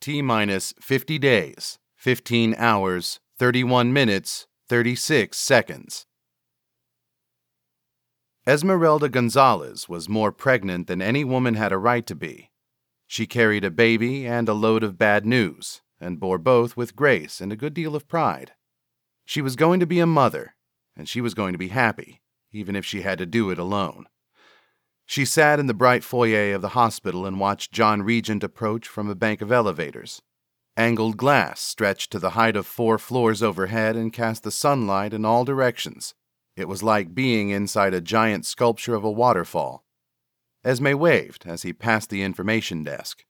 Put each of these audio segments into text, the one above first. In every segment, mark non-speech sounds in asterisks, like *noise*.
T minus 50 days, 15 hours, 31 minutes, 36 seconds. Esmeralda Gonzalez was more pregnant than any woman had a right to be. She carried a baby and a load of bad news, and bore both with grace and a good deal of pride. She was going to be a mother, and she was going to be happy, even if she had to do it alone. She sat in the bright foyer of the hospital and watched John Regent approach from a bank of elevators. Angled glass stretched to the height of four floors overhead and cast the sunlight in all directions. It was like being inside a giant sculpture of a waterfall. Esme waved as he passed the information desk.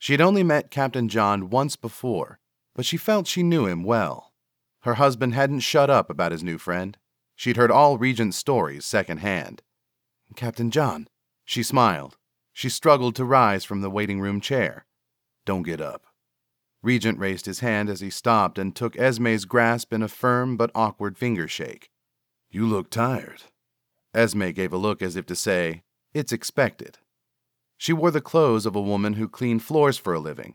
She had only met Captain John once before, but she felt she knew him well. Her husband hadn't shut up about his new friend. She'd heard all Regent's stories secondhand. Captain John, she smiled. She struggled to rise from the waiting room chair. Don't get up. Regent raised his hand as he stopped and took Esme's grasp in a firm but awkward finger shake. You look tired. Esme gave a look as if to say, It's expected. She wore the clothes of a woman who cleaned floors for a living.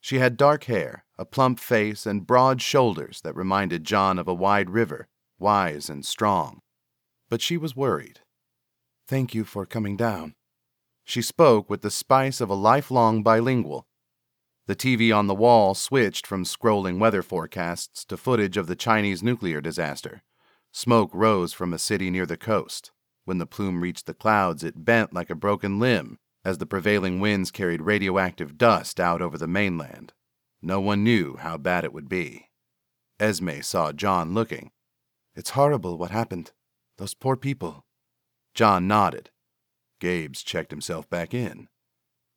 She had dark hair, a plump face, and broad shoulders that reminded John of a wide river, wise and strong. But she was worried. Thank you for coming down. She spoke with the spice of a lifelong bilingual. The TV on the wall switched from scrolling weather forecasts to footage of the Chinese nuclear disaster. Smoke rose from a city near the coast. When the plume reached the clouds, it bent like a broken limb as the prevailing winds carried radioactive dust out over the mainland. No one knew how bad it would be. Esme saw John looking. It's horrible what happened. Those poor people. John nodded. Gabe's checked himself back in.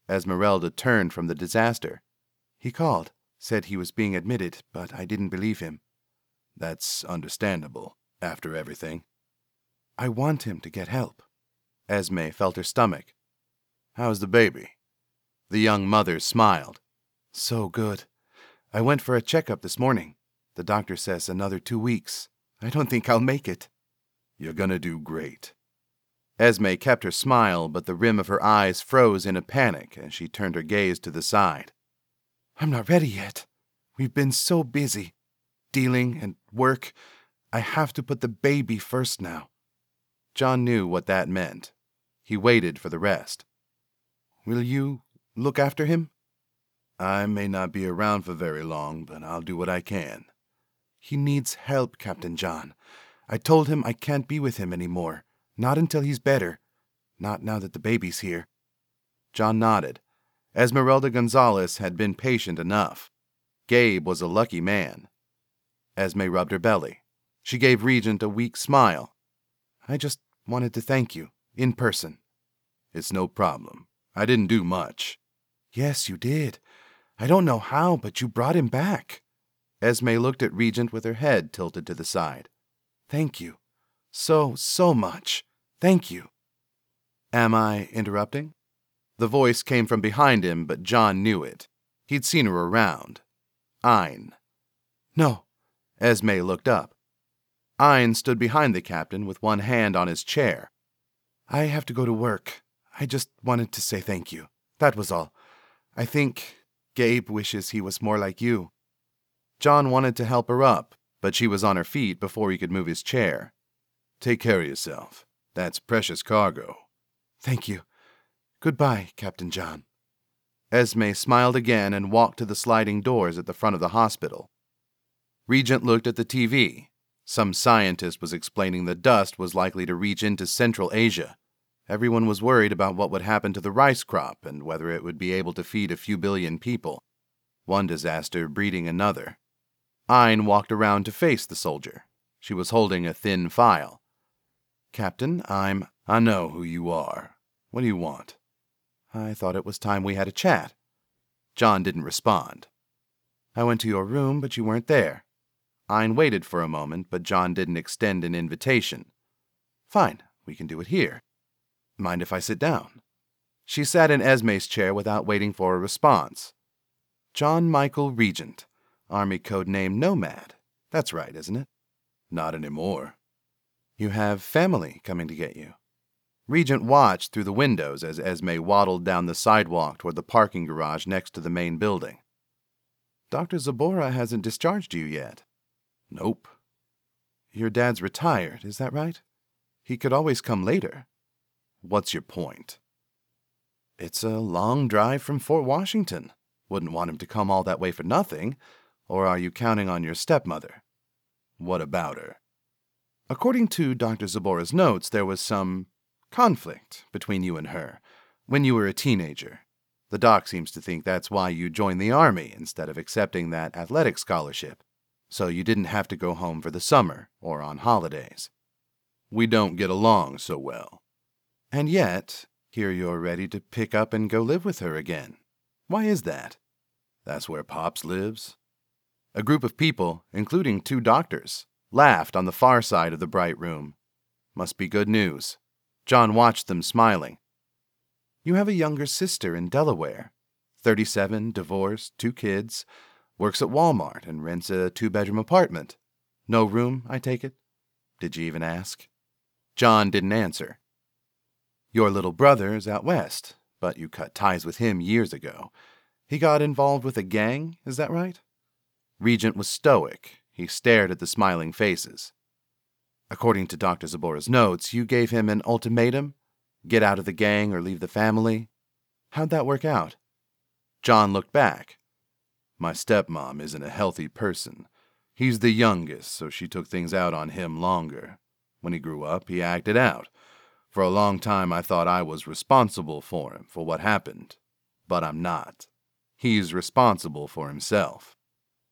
Esmeralda turned from the disaster. He called, said he was being admitted, but I didn't believe him. That's understandable, after everything. I want him to get help. Esme felt her stomach. How's the baby? The young mother smiled. So good. I went for a checkup this morning. The doctor says another two weeks. I don't think I'll make it. You're gonna do great. Esme kept her smile, but the rim of her eyes froze in a panic as she turned her gaze to the side. I'm not ready yet. We've been so busy. Dealing and work. I have to put the baby first now. John knew what that meant. He waited for the rest. Will you look after him? I may not be around for very long, but I'll do what I can. He needs help, Captain John. I told him I can't be with him any more. Not until he's better. Not now that the baby's here. John nodded. Esmeralda Gonzalez had been patient enough. Gabe was a lucky man. Esme rubbed her belly. She gave Regent a weak smile. I just wanted to thank you, in person. It's no problem. I didn't do much. Yes, you did. I don't know how, but you brought him back. Esme looked at Regent with her head tilted to the side. Thank you. So, so much. Thank you. Am I interrupting? The voice came from behind him, but John knew it. He'd seen her around. Ayn. No. Esme looked up. Ayn stood behind the captain with one hand on his chair. I have to go to work. I just wanted to say thank you. That was all. I think Gabe wishes he was more like you. John wanted to help her up, but she was on her feet before he could move his chair. Take care of yourself. That's precious cargo. Thank you. Goodbye, Captain John. Esme smiled again and walked to the sliding doors at the front of the hospital. Regent looked at the TV. Some scientist was explaining the dust was likely to reach into Central Asia. Everyone was worried about what would happen to the rice crop and whether it would be able to feed a few billion people. One disaster breeding another. Ayn walked around to face the soldier. She was holding a thin file. Captain, I'm. I know who you are. What do you want? I thought it was time we had a chat. John didn't respond. I went to your room, but you weren't there. Ayn waited for a moment, but John didn't extend an invitation. Fine, we can do it here. Mind if I sit down? She sat in Esme's chair without waiting for a response. John Michael Regent, Army code name Nomad. That's right, isn't it? Not anymore. You have family coming to get you. Regent watched through the windows as Esme waddled down the sidewalk toward the parking garage next to the main building. Dr. Zabora hasn't discharged you yet. Nope. Your dad's retired, is that right? He could always come later. What's your point? It's a long drive from Fort Washington. Wouldn't want him to come all that way for nothing. Or are you counting on your stepmother? What about her? According to Dr. Zabora's notes, there was some conflict between you and her when you were a teenager. The doc seems to think that's why you joined the Army instead of accepting that athletic scholarship, so you didn't have to go home for the summer or on holidays. We don't get along so well. And yet, here you're ready to pick up and go live with her again. Why is that? That's where Pops lives. A group of people, including two doctors, laughed on the far side of the bright room. Must be good news. John watched them smiling. You have a younger sister in Delaware. 37, divorced, two kids, works at Walmart and rents a two bedroom apartment. No room, I take it? Did you even ask? John didn't answer. Your little brother's out west, but you cut ties with him years ago. He got involved with a gang, is that right? Regent was stoic. He stared at the smiling faces. According to Dr. Zabora's notes, you gave him an ultimatum get out of the gang or leave the family. How'd that work out? John looked back. My stepmom isn't a healthy person. He's the youngest, so she took things out on him longer. When he grew up, he acted out. For a long time, I thought I was responsible for him, for what happened. But I'm not. He's responsible for himself.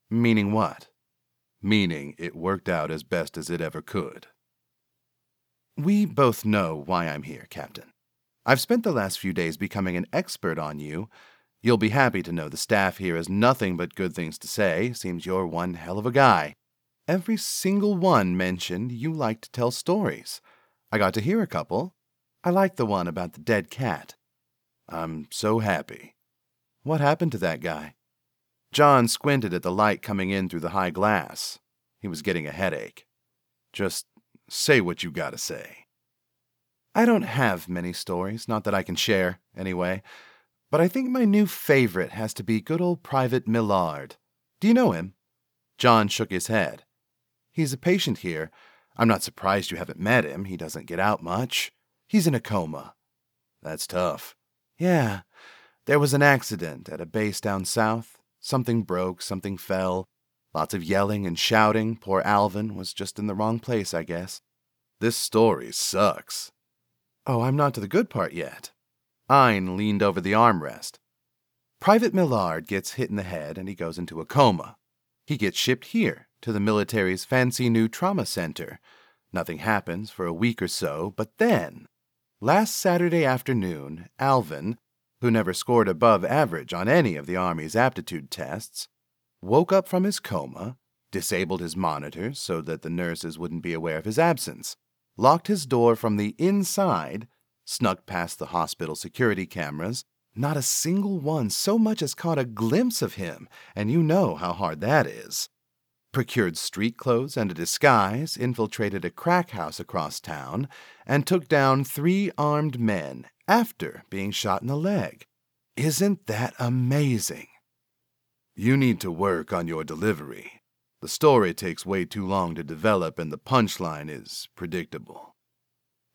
Meaning what? Meaning it worked out as best as it ever could. We both know why I'm here, Captain. I've spent the last few days becoming an expert on you. You'll be happy to know the staff here has nothing but good things to say. Seems you're one hell of a guy. Every single one mentioned you like to tell stories. I got to hear a couple. I liked the one about the dead cat. I'm so happy. What happened to that guy? John squinted at the light coming in through the high glass. He was getting a headache. Just Say what you gotta say. I don't have many stories, not that I can share, anyway. But I think my new favorite has to be good old Private Millard. Do you know him? John shook his head. He's a patient here. I'm not surprised you haven't met him. He doesn't get out much. He's in a coma. That's tough. Yeah. There was an accident at a base down south. Something broke, something fell. Lots of yelling and shouting. Poor Alvin was just in the wrong place, I guess. This story sucks. Oh, I'm not to the good part yet. Ayn leaned over the armrest. Private Millard gets hit in the head and he goes into a coma. He gets shipped here to the military's fancy new trauma center. Nothing happens for a week or so, but then, last Saturday afternoon, Alvin, who never scored above average on any of the Army's aptitude tests, woke up from his coma, disabled his monitor so that the nurses wouldn't be aware of his absence, locked his door from the inside, snuck past the hospital security cameras. Not a single one so much as caught a glimpse of him, and you know how hard that is. Procured street clothes and a disguise, infiltrated a crack house across town, and took down three armed men after being shot in the leg. Isn't that amazing? You need to work on your delivery. The story takes way too long to develop, and the punchline is predictable.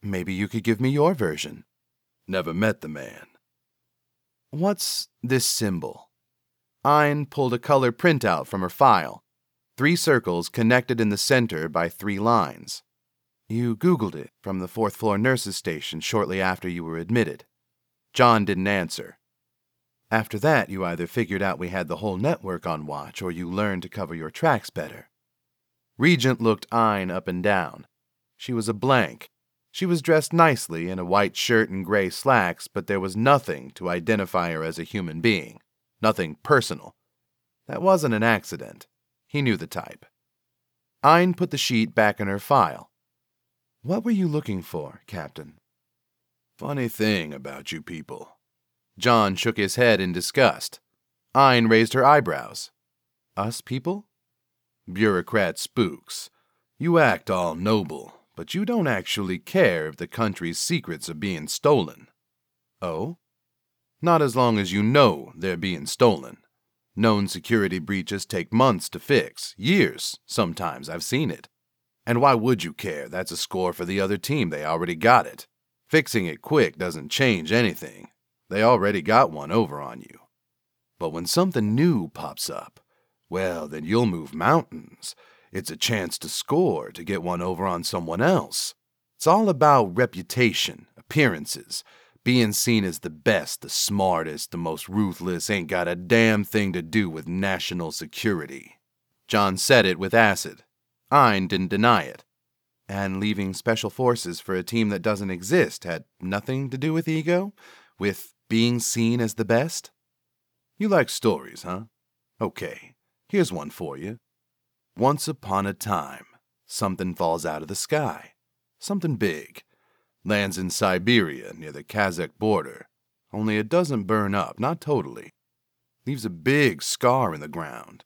Maybe you could give me your version. Never met the man. What's this symbol? Ayn pulled a color printout from her file. Three circles connected in the center by three lines. You Googled it from the fourth floor nurses' station shortly after you were admitted. John didn't answer. After that, you either figured out we had the whole network on watch or you learned to cover your tracks better. Regent looked Ayn up and down. She was a blank. She was dressed nicely in a white shirt and gray slacks, but there was nothing to identify her as a human being. Nothing personal. That wasn't an accident. He knew the type. Ayn put the sheet back in her file. What were you looking for, Captain? Funny thing about you people. John shook his head in disgust. Ayn raised her eyebrows. Us people? Bureaucrat spooks. You act all noble, but you don't actually care if the country's secrets are being stolen. Oh? Not as long as you know they're being stolen. Known security breaches take months to fix, years, sometimes, I've seen it. And why would you care? That's a score for the other team, they already got it. Fixing it quick doesn't change anything. They already got one over on you. But when something new pops up, well, then you'll move mountains. It's a chance to score, to get one over on someone else. It's all about reputation, appearances, being seen as the best, the smartest, the most ruthless ain't got a damn thing to do with national security. John said it with acid. Ayn didn't deny it. And leaving special forces for a team that doesn't exist had nothing to do with ego? With being seen as the best? You like stories, huh? Okay, here's one for you. Once upon a time, something falls out of the sky. Something big. Lands in Siberia near the Kazakh border. Only it doesn't burn up, not totally. Leaves a big scar in the ground.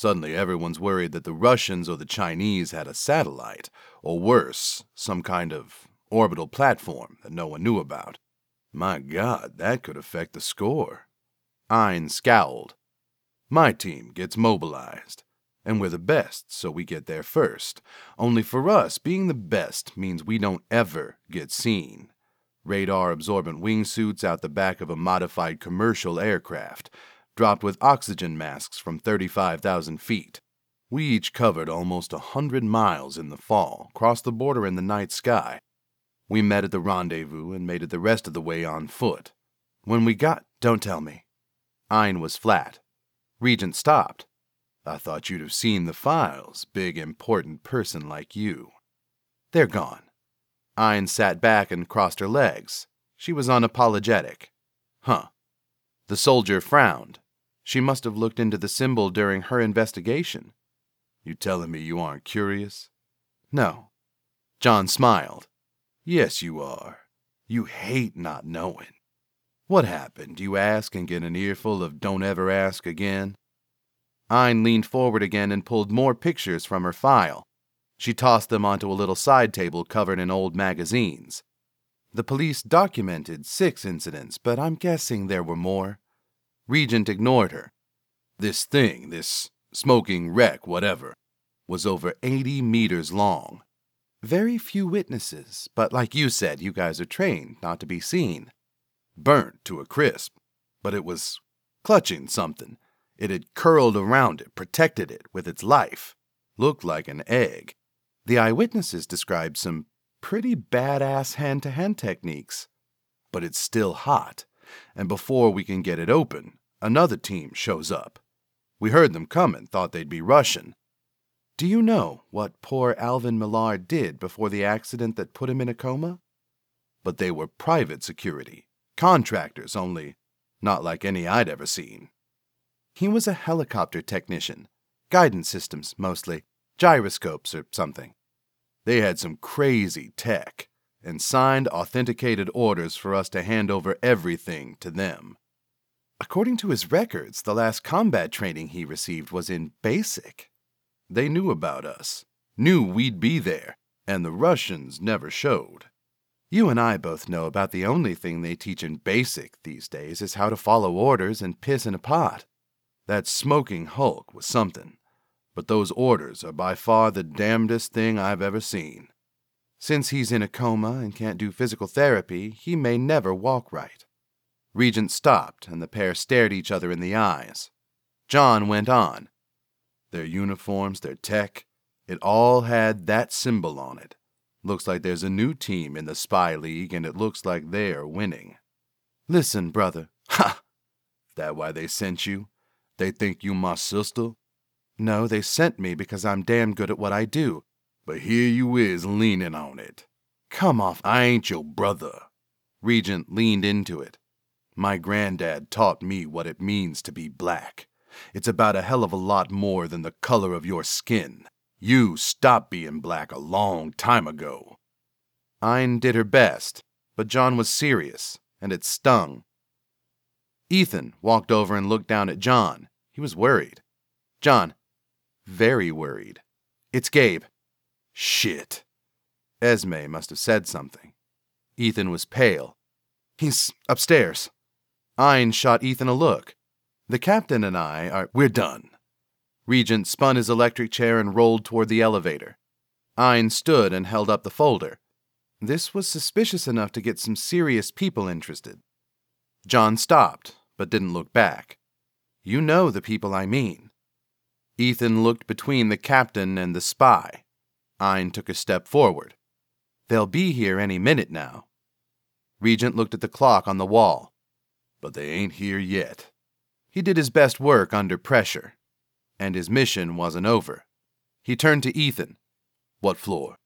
Suddenly, everyone's worried that the Russians or the Chinese had a satellite, or worse, some kind of orbital platform that no one knew about. My God, that could affect the score. Ayn scowled. My team gets mobilized and we're the best, so we get there first. Only for us, being the best means we don't ever get seen. Radar absorbent wingsuits out the back of a modified commercial aircraft, dropped with oxygen masks from 35,000 feet. We each covered almost a hundred miles in the fall, crossed the border in the night sky. We met at the rendezvous and made it the rest of the way on foot. When we got, don't tell me. Ayn was flat. Regent stopped. I thought you'd have seen the files, big important person like you. They're gone. Ayn sat back and crossed her legs. She was unapologetic. Huh. The soldier frowned. She must have looked into the symbol during her investigation. You telling me you aren't curious? No. John smiled. Yes, you are. You hate not knowing. What happened, you ask and get an earful of don't ever ask again? Ayn leaned forward again and pulled more pictures from her file. She tossed them onto a little side table covered in old magazines. The police documented six incidents, but I'm guessing there were more. Regent ignored her. This thing, this smoking wreck, whatever, was over 80 meters long. Very few witnesses, but like you said, you guys are trained not to be seen. Burnt to a crisp, but it was clutching something it had curled around it, protected it with its life. Looked like an egg. The eyewitnesses described some pretty badass hand to hand techniques. But it's still hot, and before we can get it open, another team shows up. We heard them coming, and thought they'd be Russian. Do you know what poor Alvin Millard did before the accident that put him in a coma? But they were private security, contractors only, not like any I'd ever seen. He was a helicopter technician, guidance systems mostly, gyroscopes or something. They had some crazy tech and signed authenticated orders for us to hand over everything to them. According to his records, the last combat training he received was in basic. They knew about us, knew we'd be there, and the Russians never showed. You and I both know about the only thing they teach in basic these days is how to follow orders and piss in a pot. That smoking hulk was something, but those orders are by far the damnedest thing I've ever seen. Since he's in a coma and can't do physical therapy, he may never walk right. Regent stopped, and the pair stared each other in the eyes. John went on. Their uniforms, their tech, it all had that symbol on it. Looks like there's a new team in the Spy League, and it looks like they're winning. Listen, brother. *laughs* Ha! That why they sent you? They think you my sister? No, they sent me because I'm damn good at what I do. But here you is leaning on it. Come off, I ain't your brother. Regent leaned into it. My granddad taught me what it means to be black. It's about a hell of a lot more than the color of your skin. You stopped being black a long time ago. Ayn did her best, but John was serious, and it stung. Ethan walked over and looked down at John. He was worried. John, very worried. It's Gabe. Shit. Esme must have said something. Ethan was pale. He's upstairs. Ayn shot Ethan a look. The captain and I are. We're done. Regent spun his electric chair and rolled toward the elevator. Ayn stood and held up the folder. This was suspicious enough to get some serious people interested. John stopped, but didn't look back. You know the people I mean. Ethan looked between the captain and the spy. Ayn took a step forward. They'll be here any minute now. Regent looked at the clock on the wall. But they ain't here yet. He did his best work under pressure, and his mission wasn't over. He turned to Ethan. What floor?